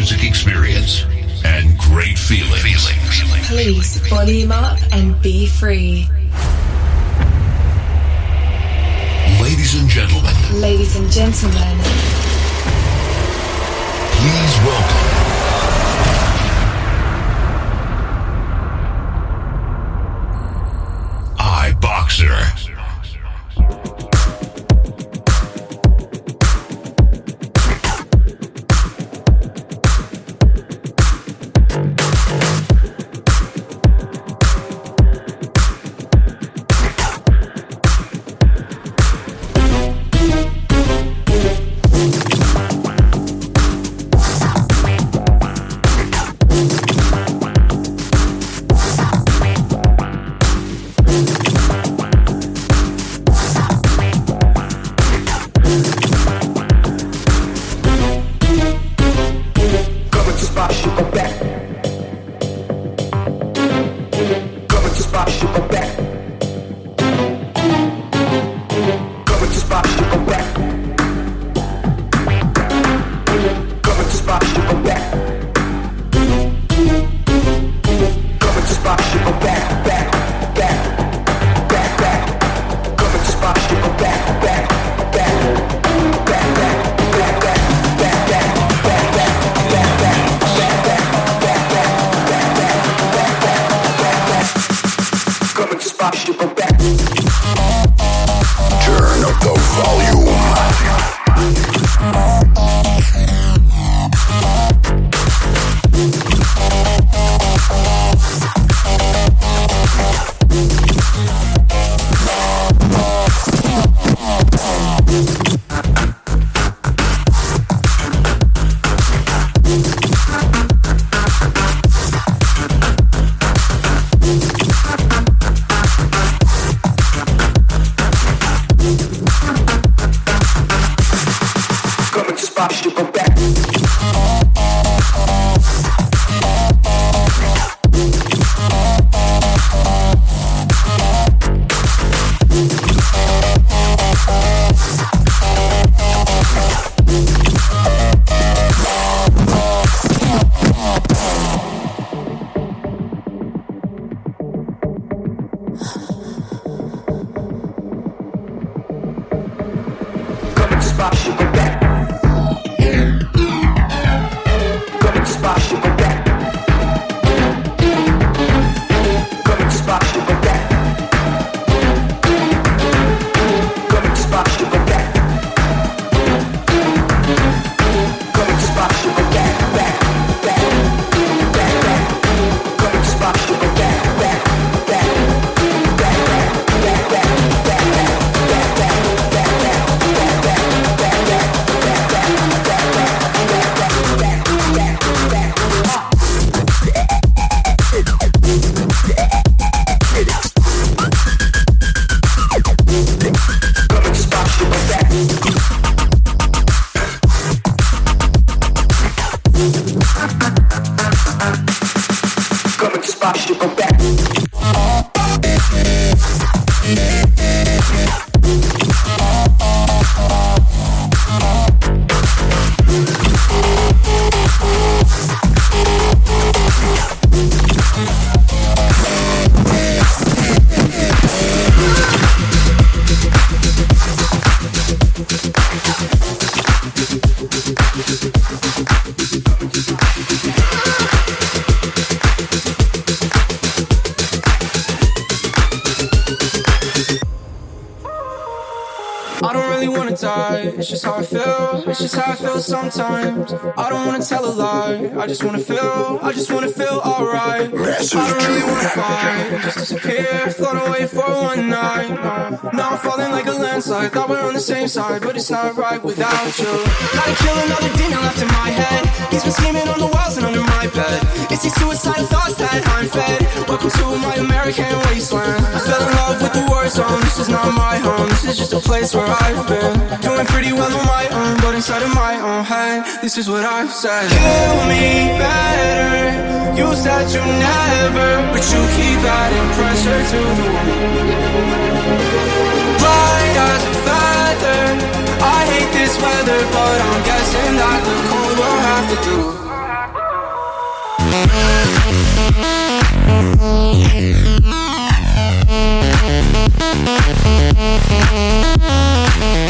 music experience and great feelings. Please volume up and be free. Ladies and gentlemen. Ladies and gentlemen. Please welcome. It's just how I feel sometimes. I don't wanna tell a lie. I just wanna feel, I just wanna feel alright. I don't really wanna fight. Just disappear, float away for one night. Now I'm falling like a landslide. Thought we're on the same side, but it's not right without you. Gotta kill another demon left in my head. He's been scheming on the walls and under my bed. It's these suicidal thoughts that I'm fed. Welcome to my American wasteland. I fell in love with the war zone. This is not my home. This is just a place where I've been. Doing pretty well on my own, but inside of my own head. This is what I've said. Kill me better. You said you never But you keep adding pressure to the wall. Light as a feather. I hate this weather But I'm guessing that the cold will have to do. We'll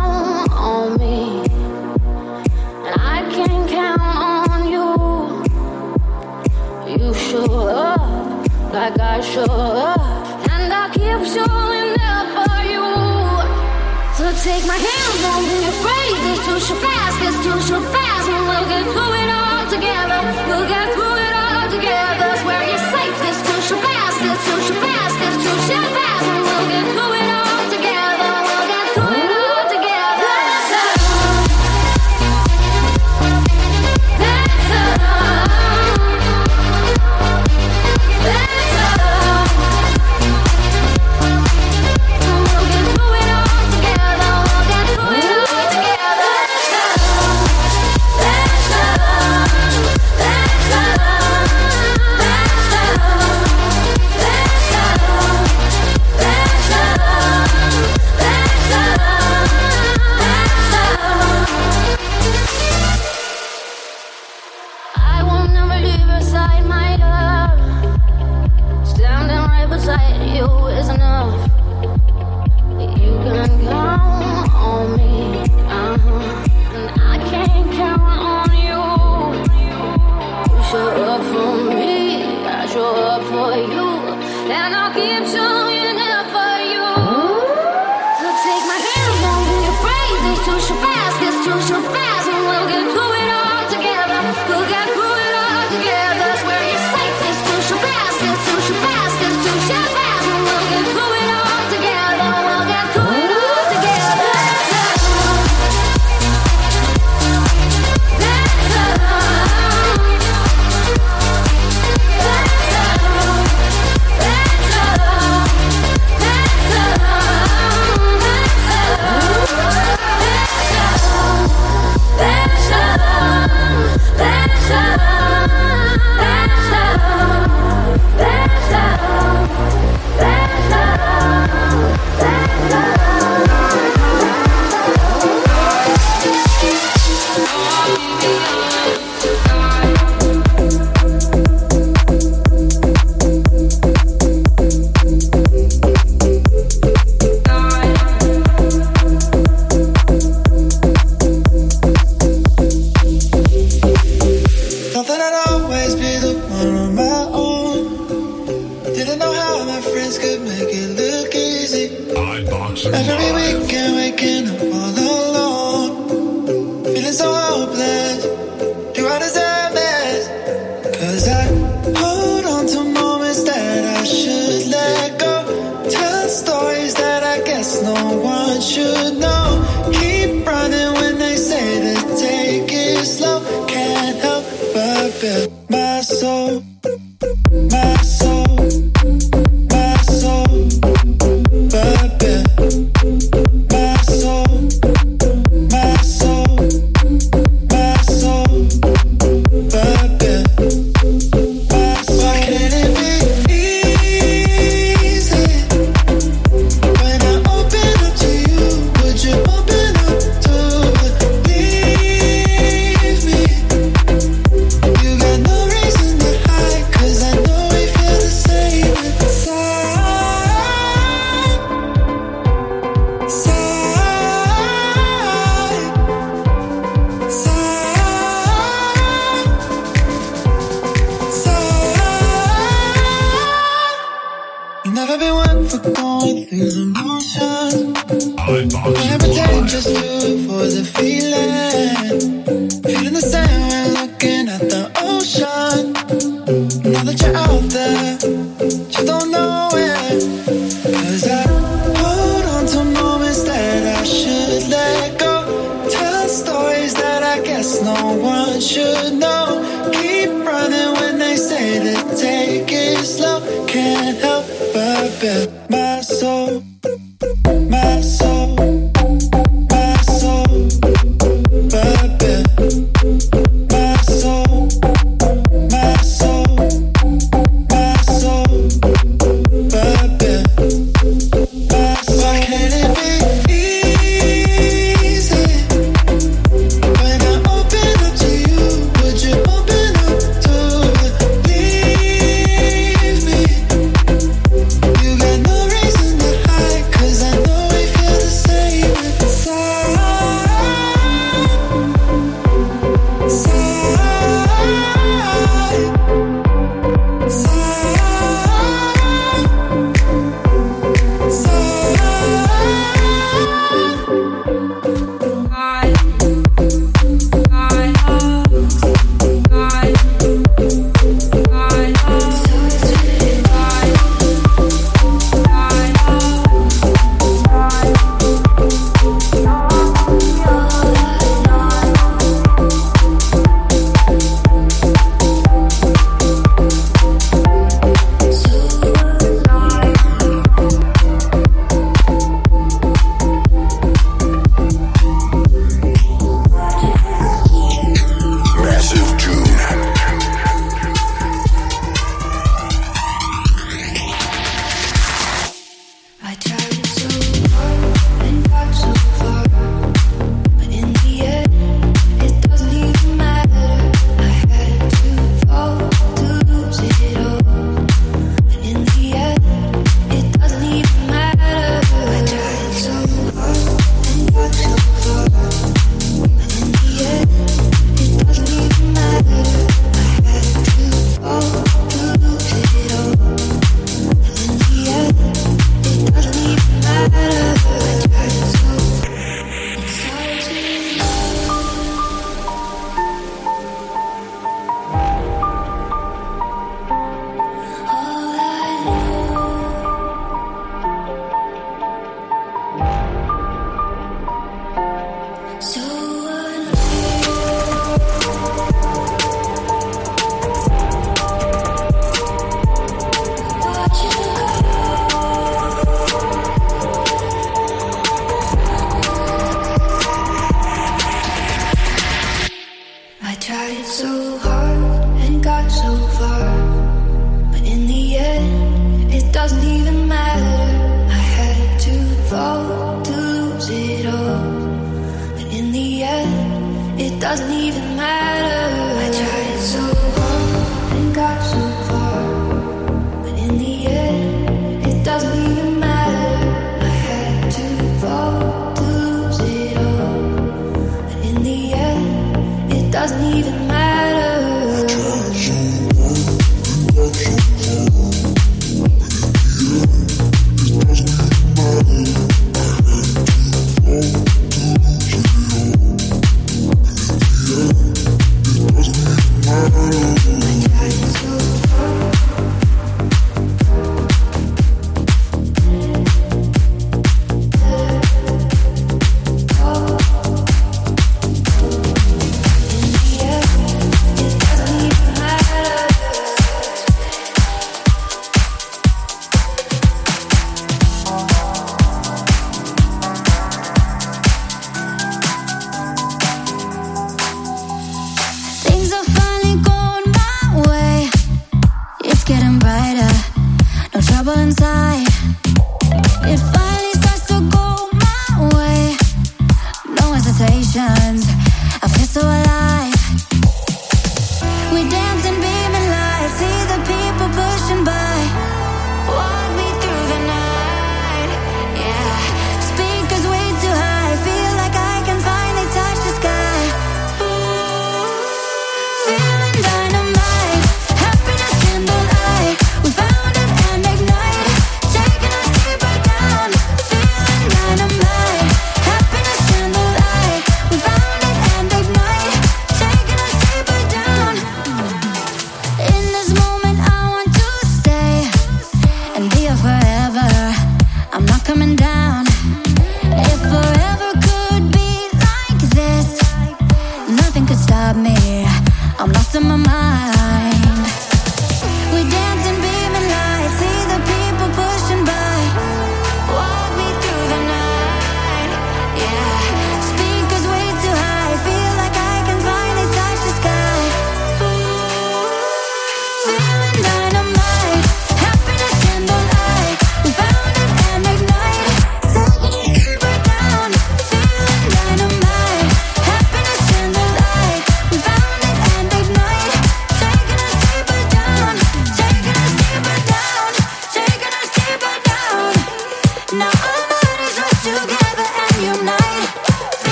like I show up, and I keep showing up for you. So take my hand, don't be afraid. This too shall pass, this too shall pass, and we'll get through it.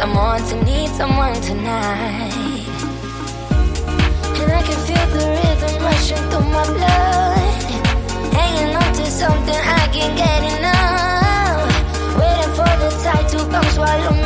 someone to need someone tonight. And I can feel the rhythm rushing through my blood. Hanging on to something I can't get enough. Waiting for the tide to come swallow me.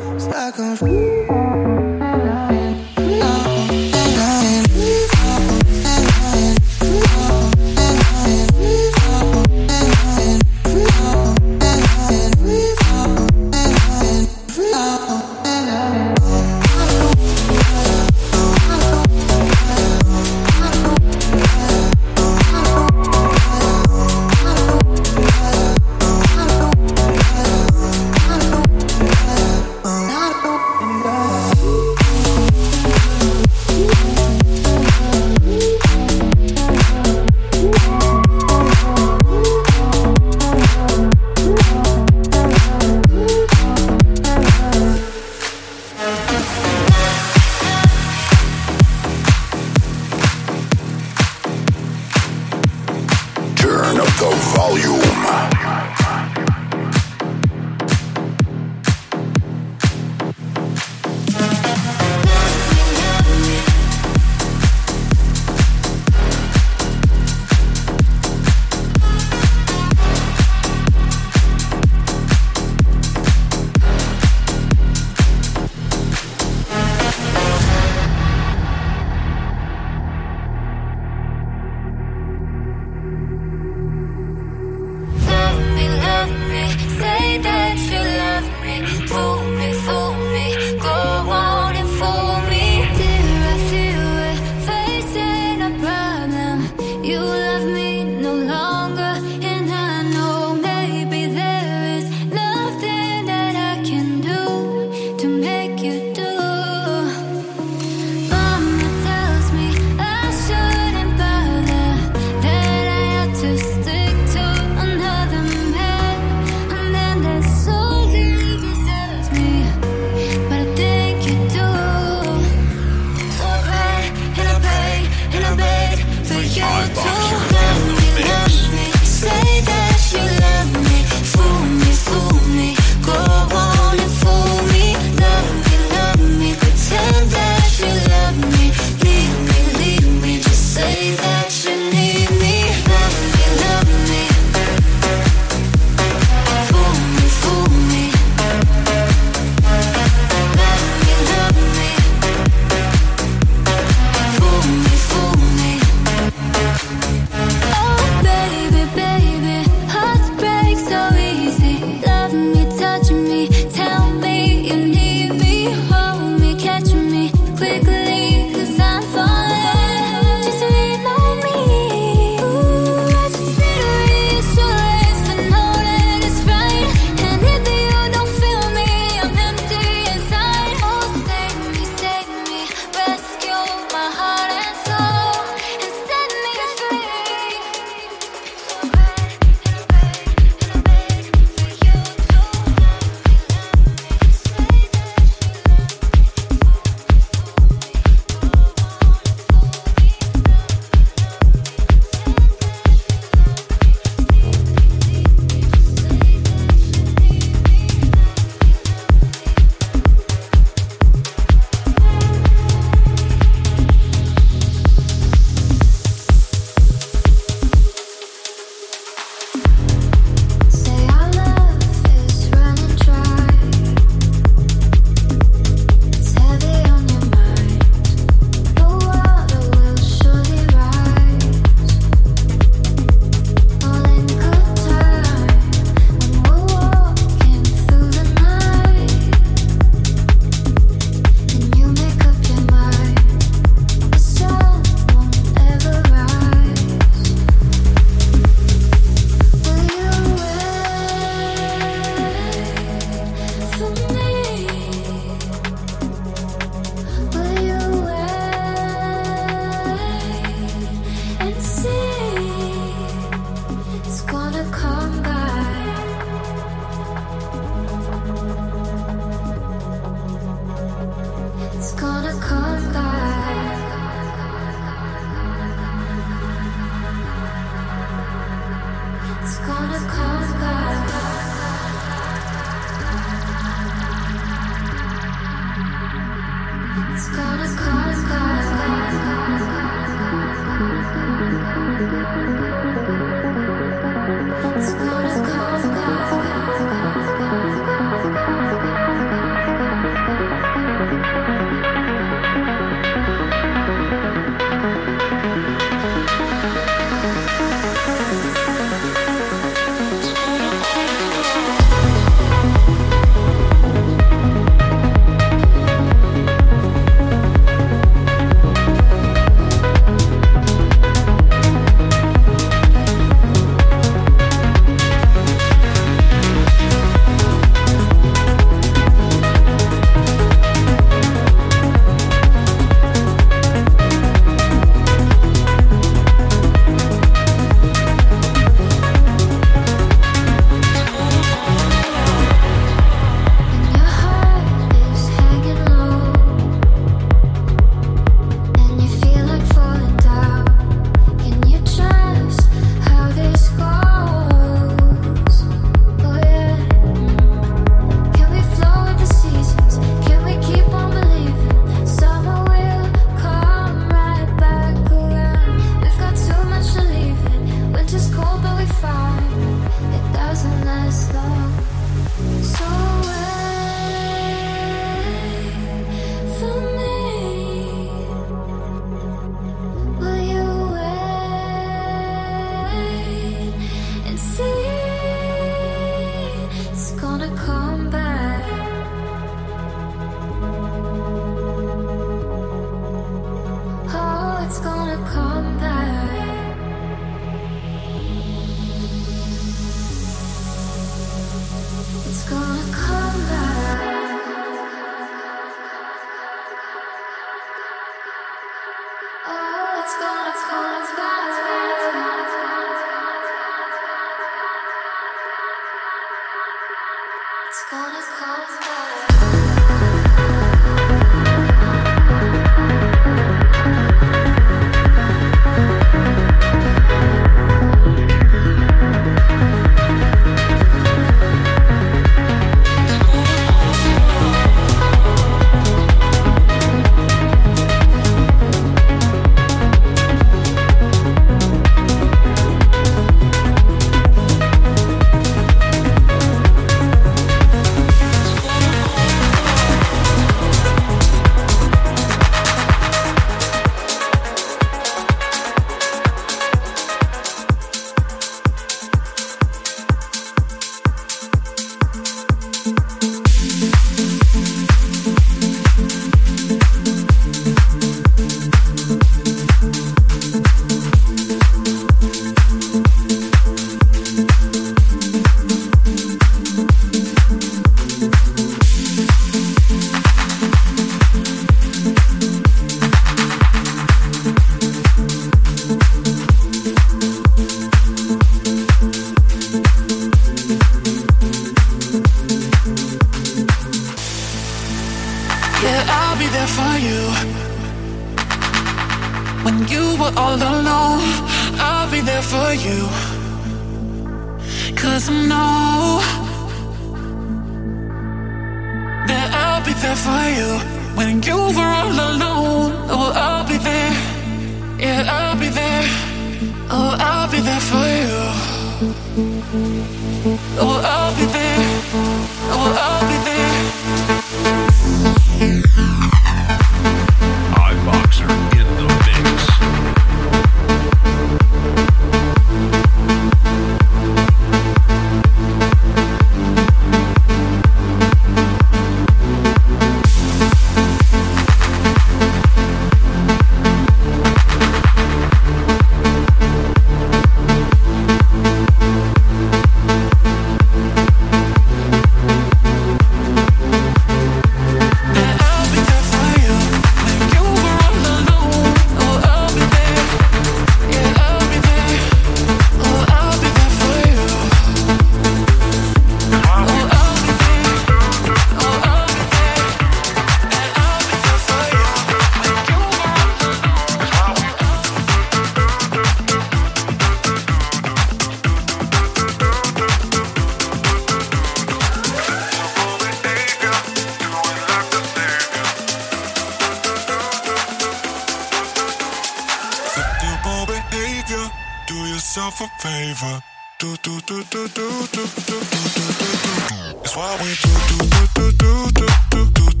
favor. Do do do do do do do do do do do. It's why we do do do do do do do do.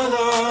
I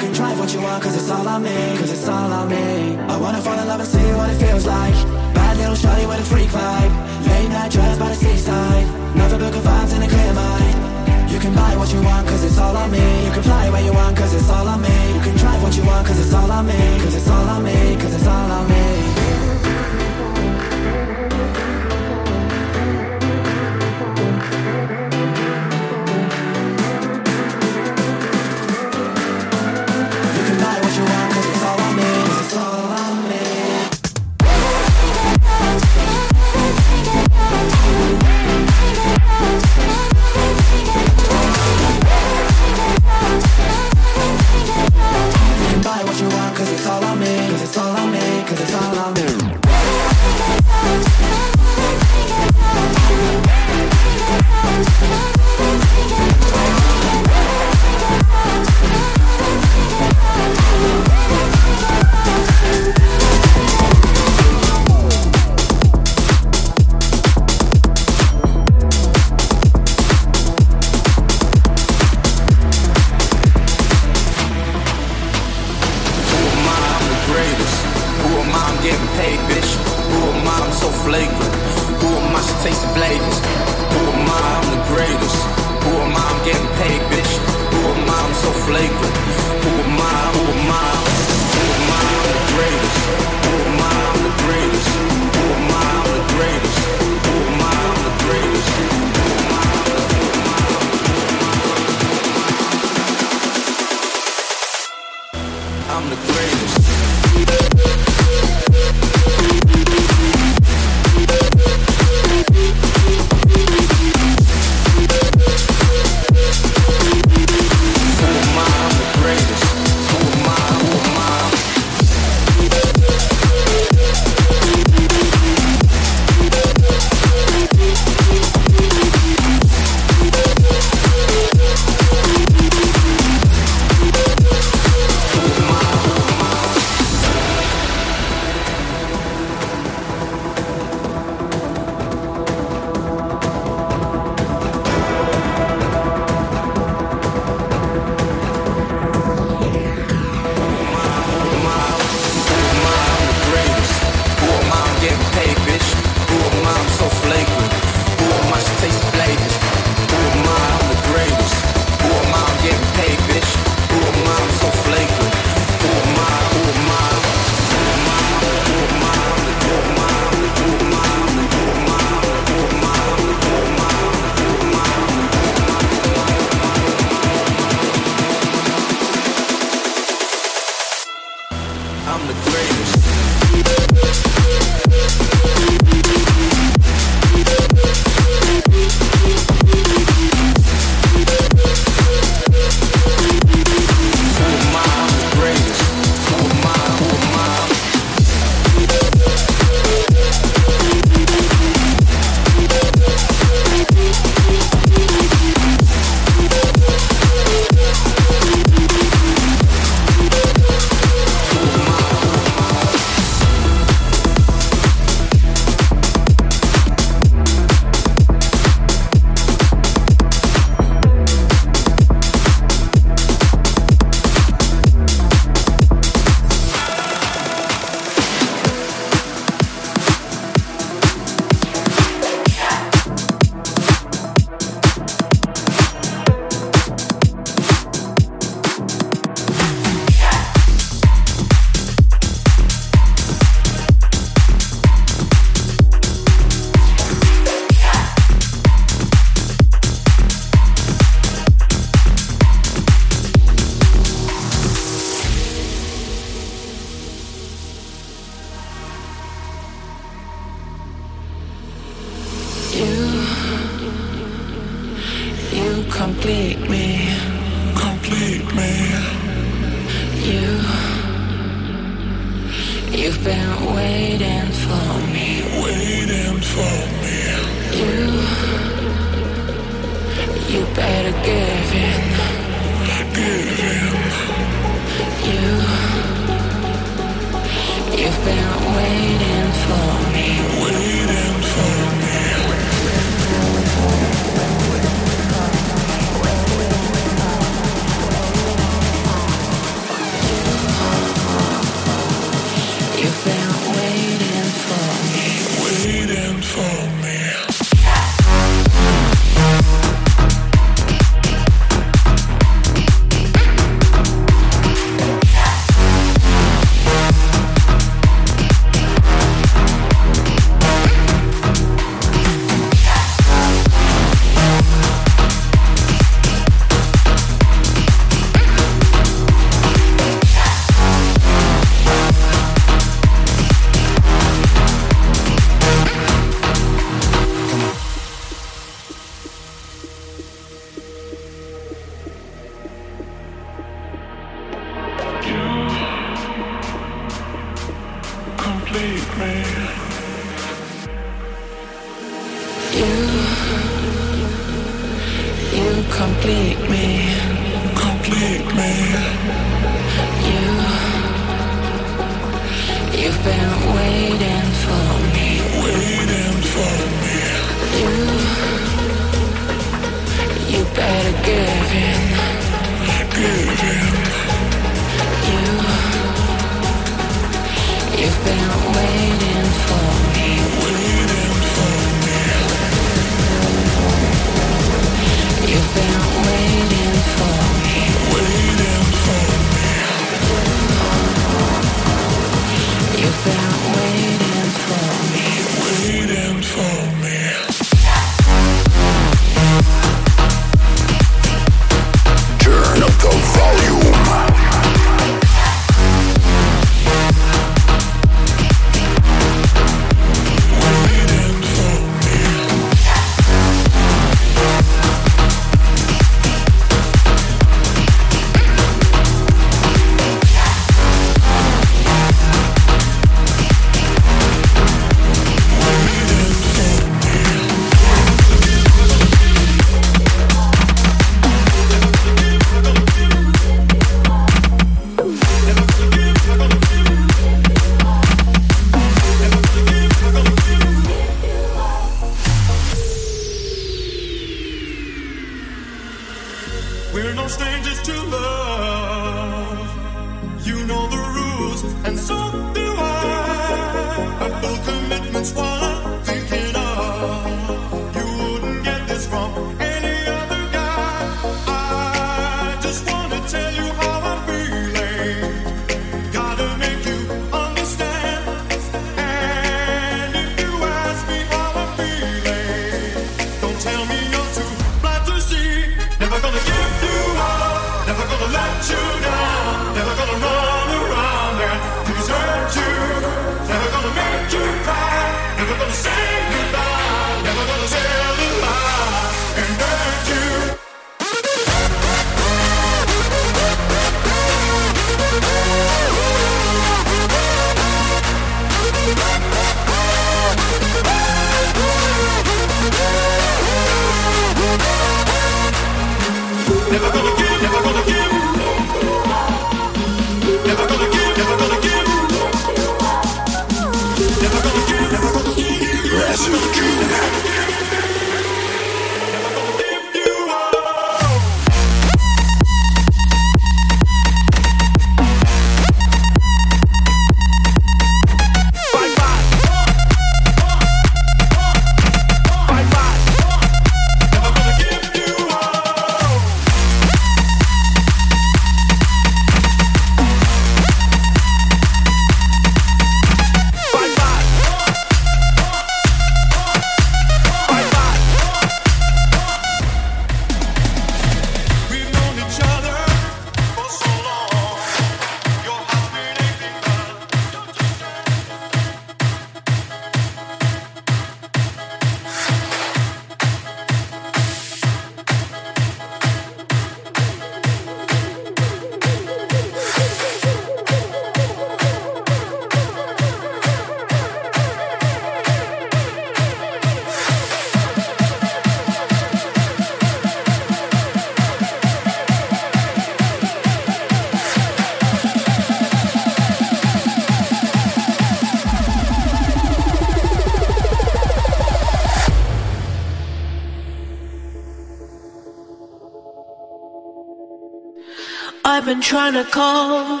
I've been trying to call.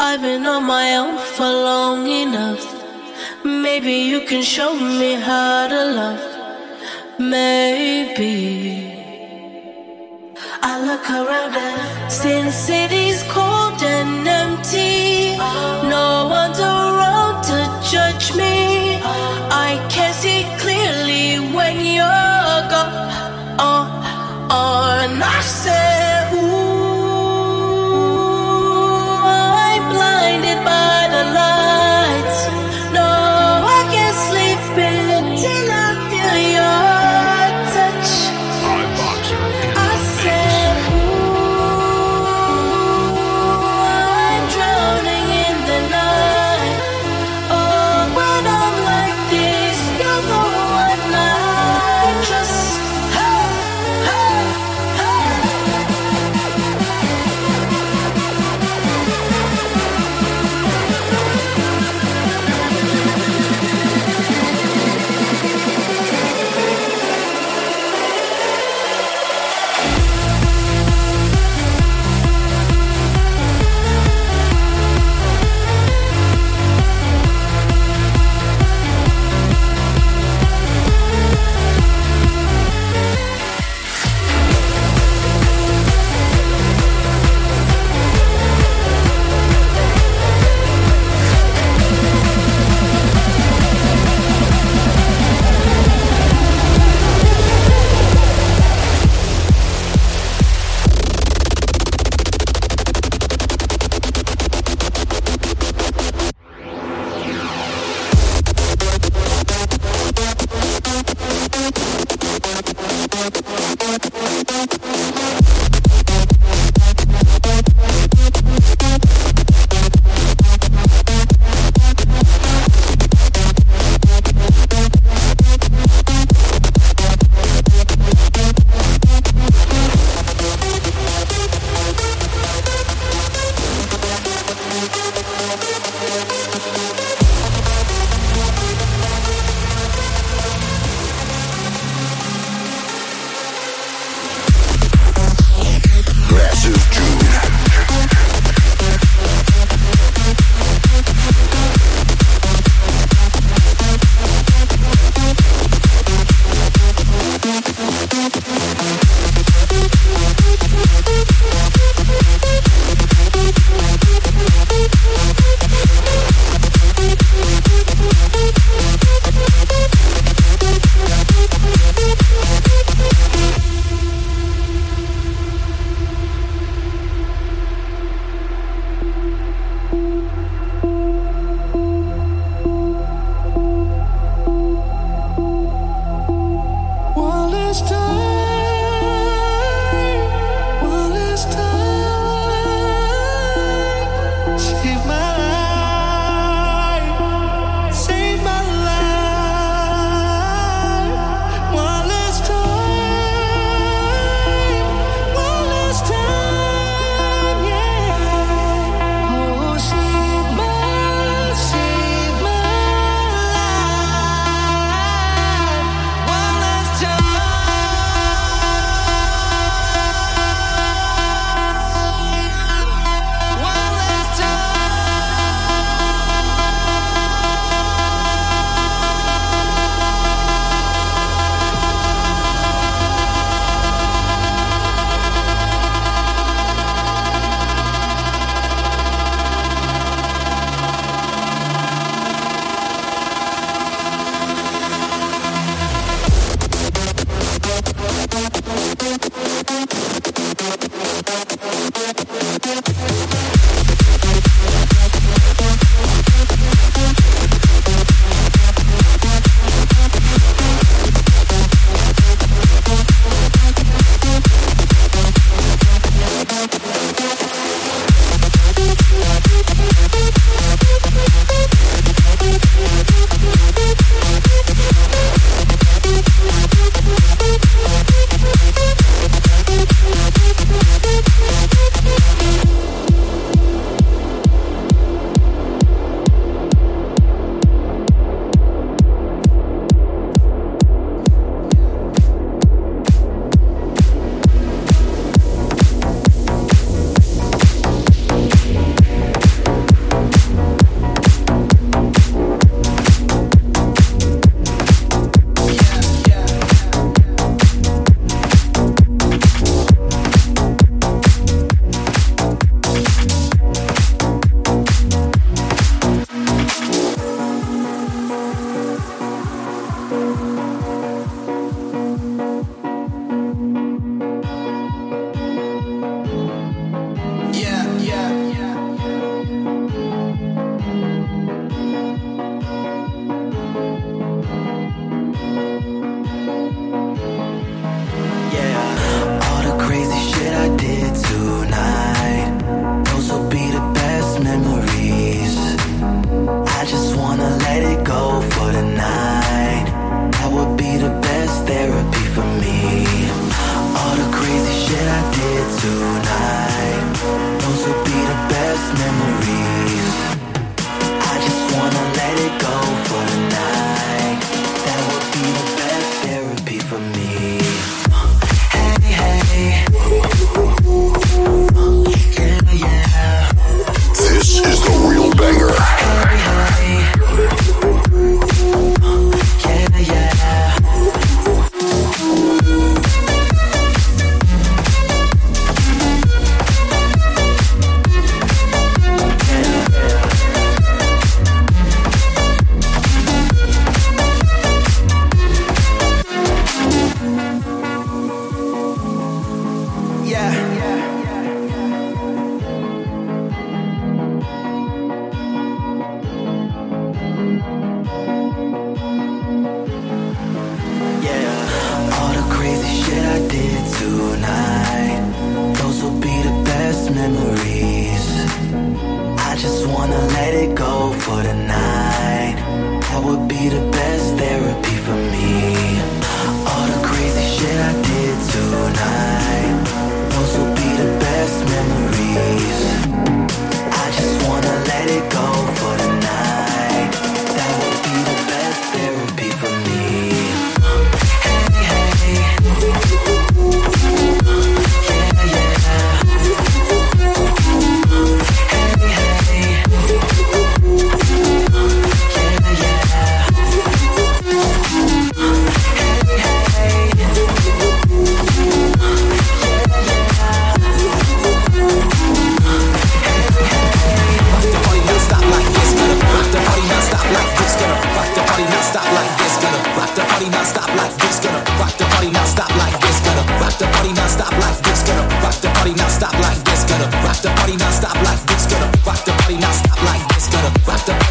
I've been on my own for long enough. Maybe you can show me how to love. Maybe. I look around and Sin City's cold and empty, no one's around to judge me. I can see clearly when you're gone. Oh, oh, and I said,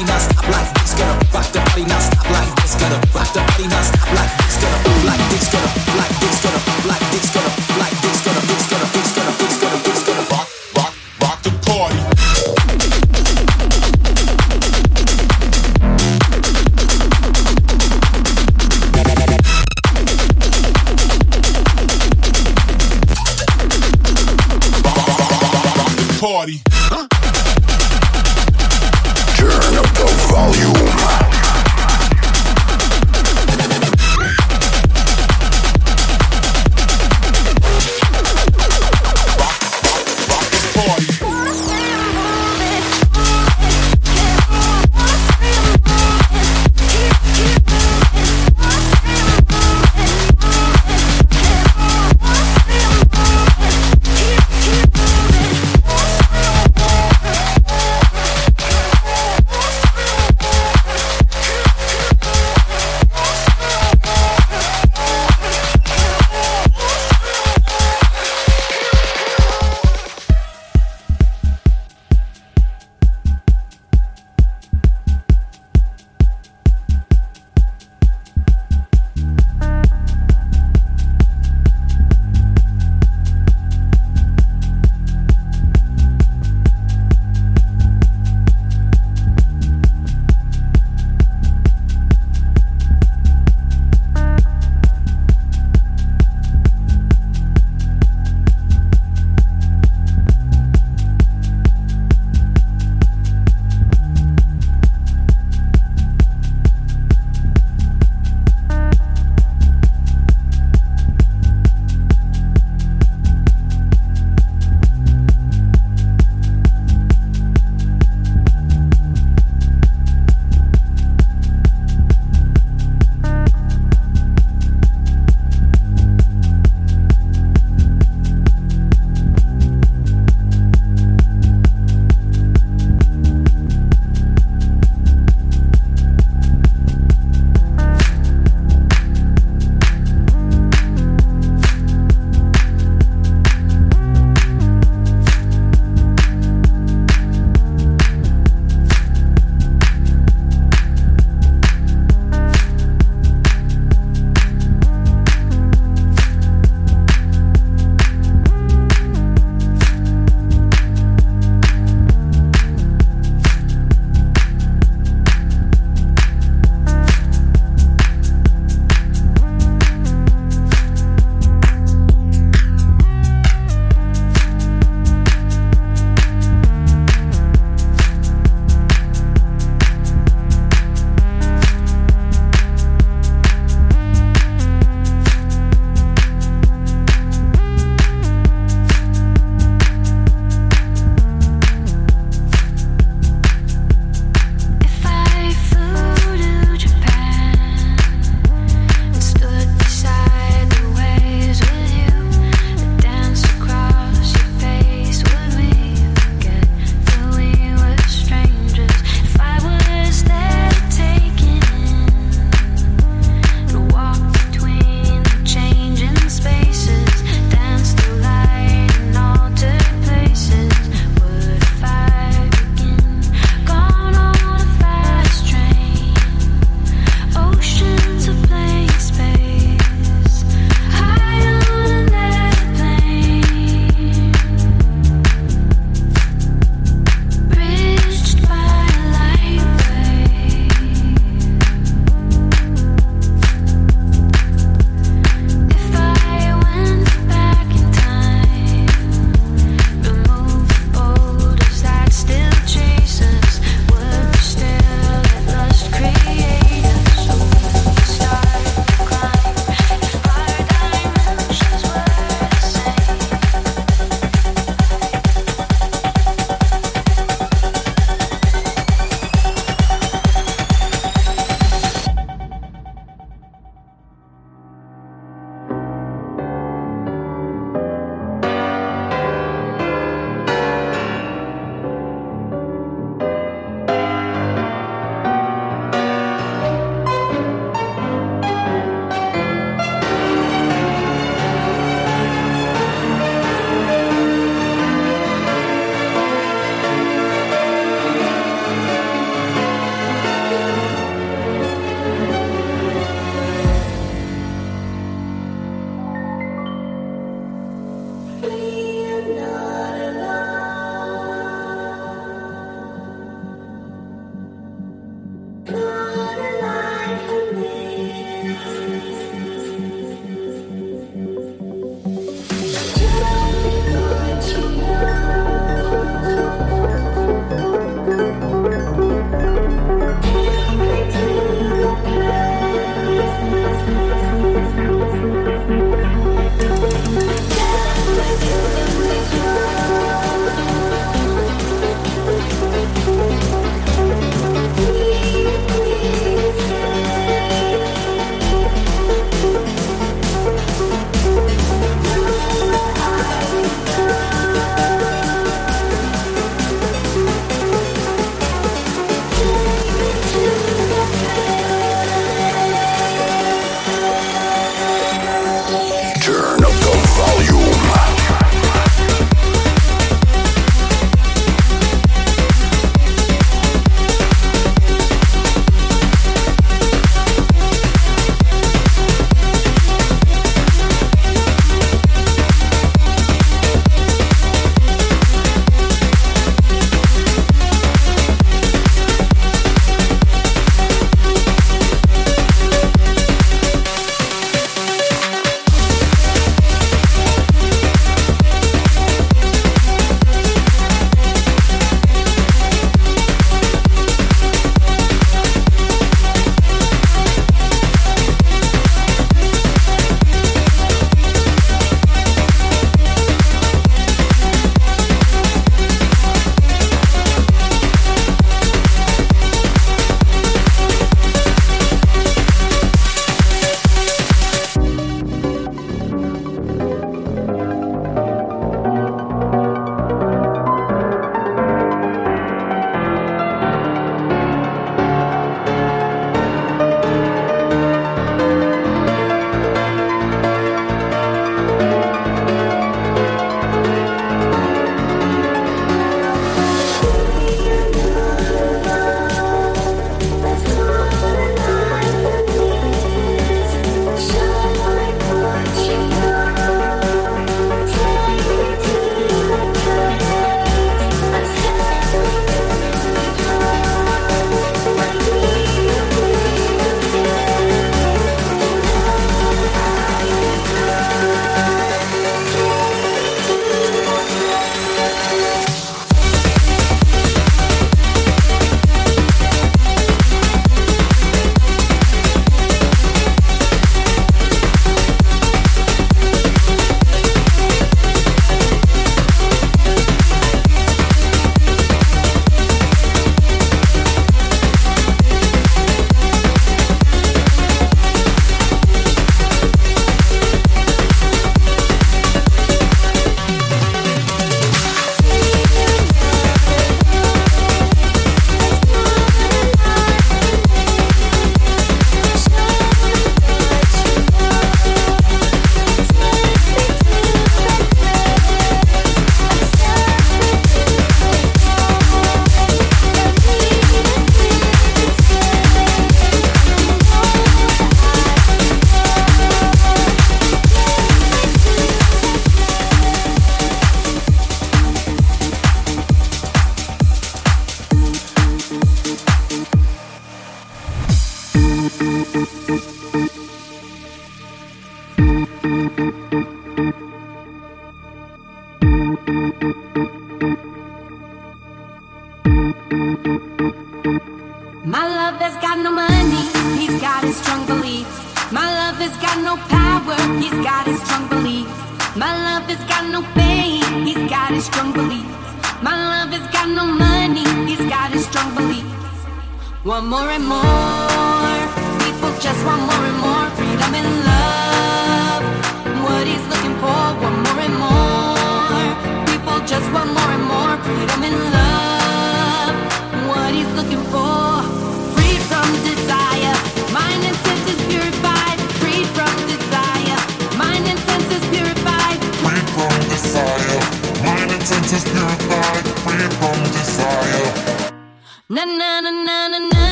body, not stop like this. Gotta rock the body, not stop like this. Gotta rock the body, not stop like this. Gotta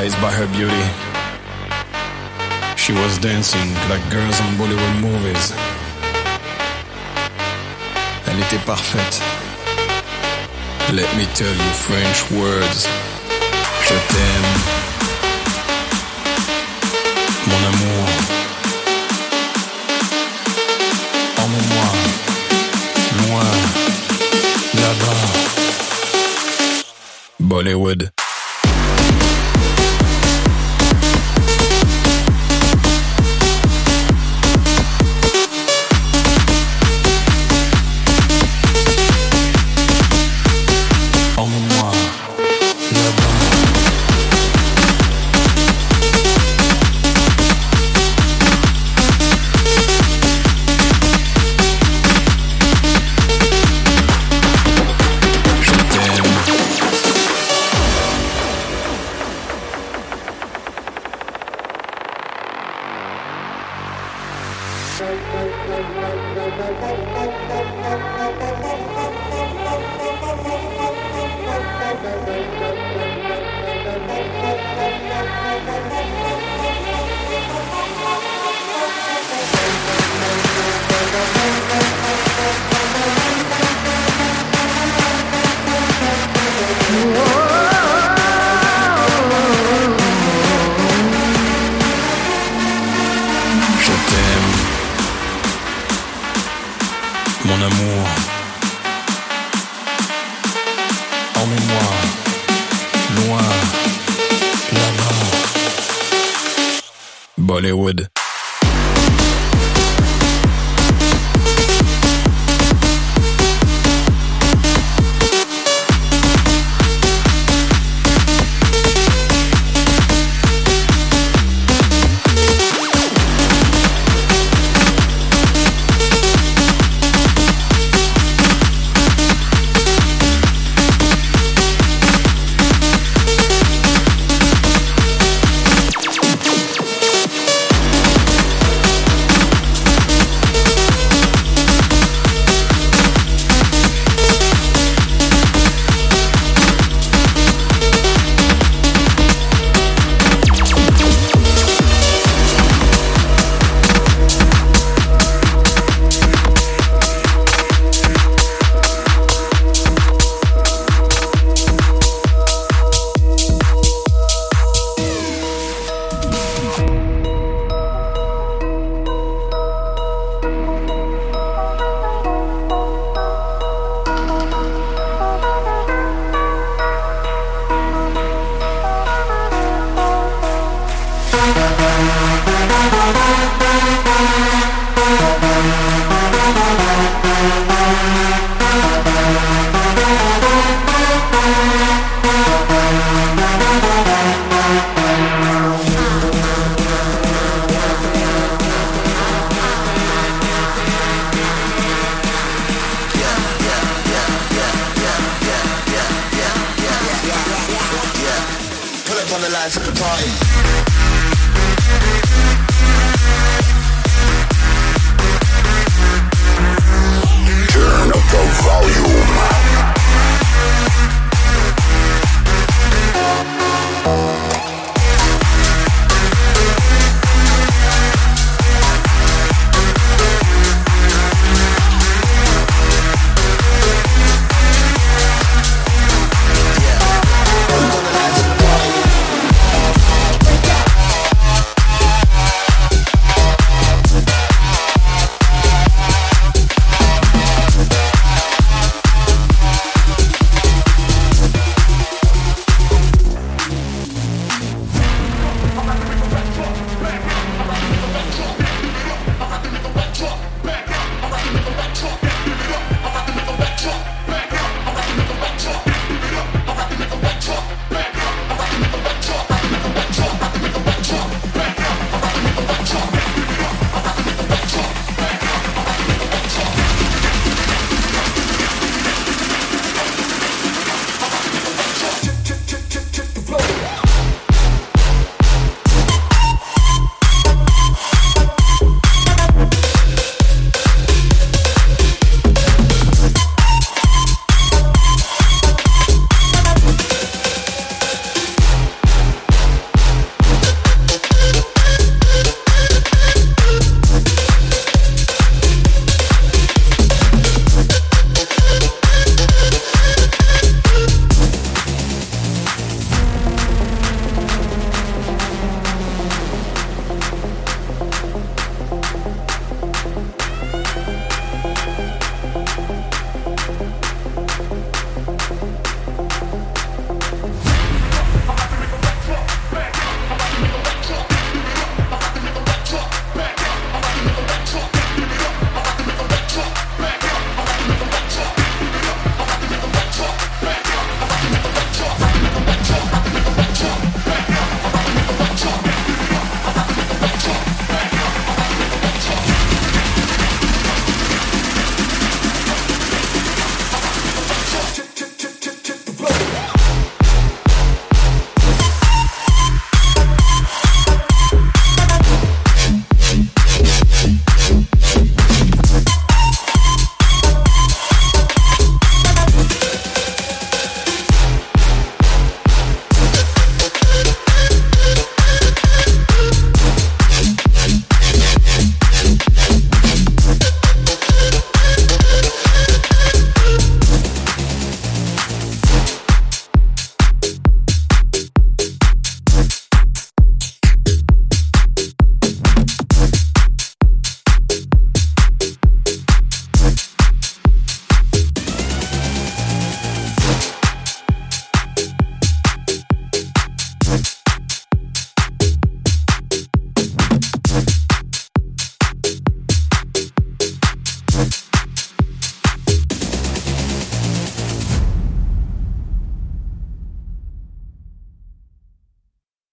mesmerized by her beauty. She was dancing like girls in Bollywood movies. Elle était parfaite. Let me tell you French words. Je t'aime. Mon amour. Emmène-moi. Loin. Là-bas. Bollywood.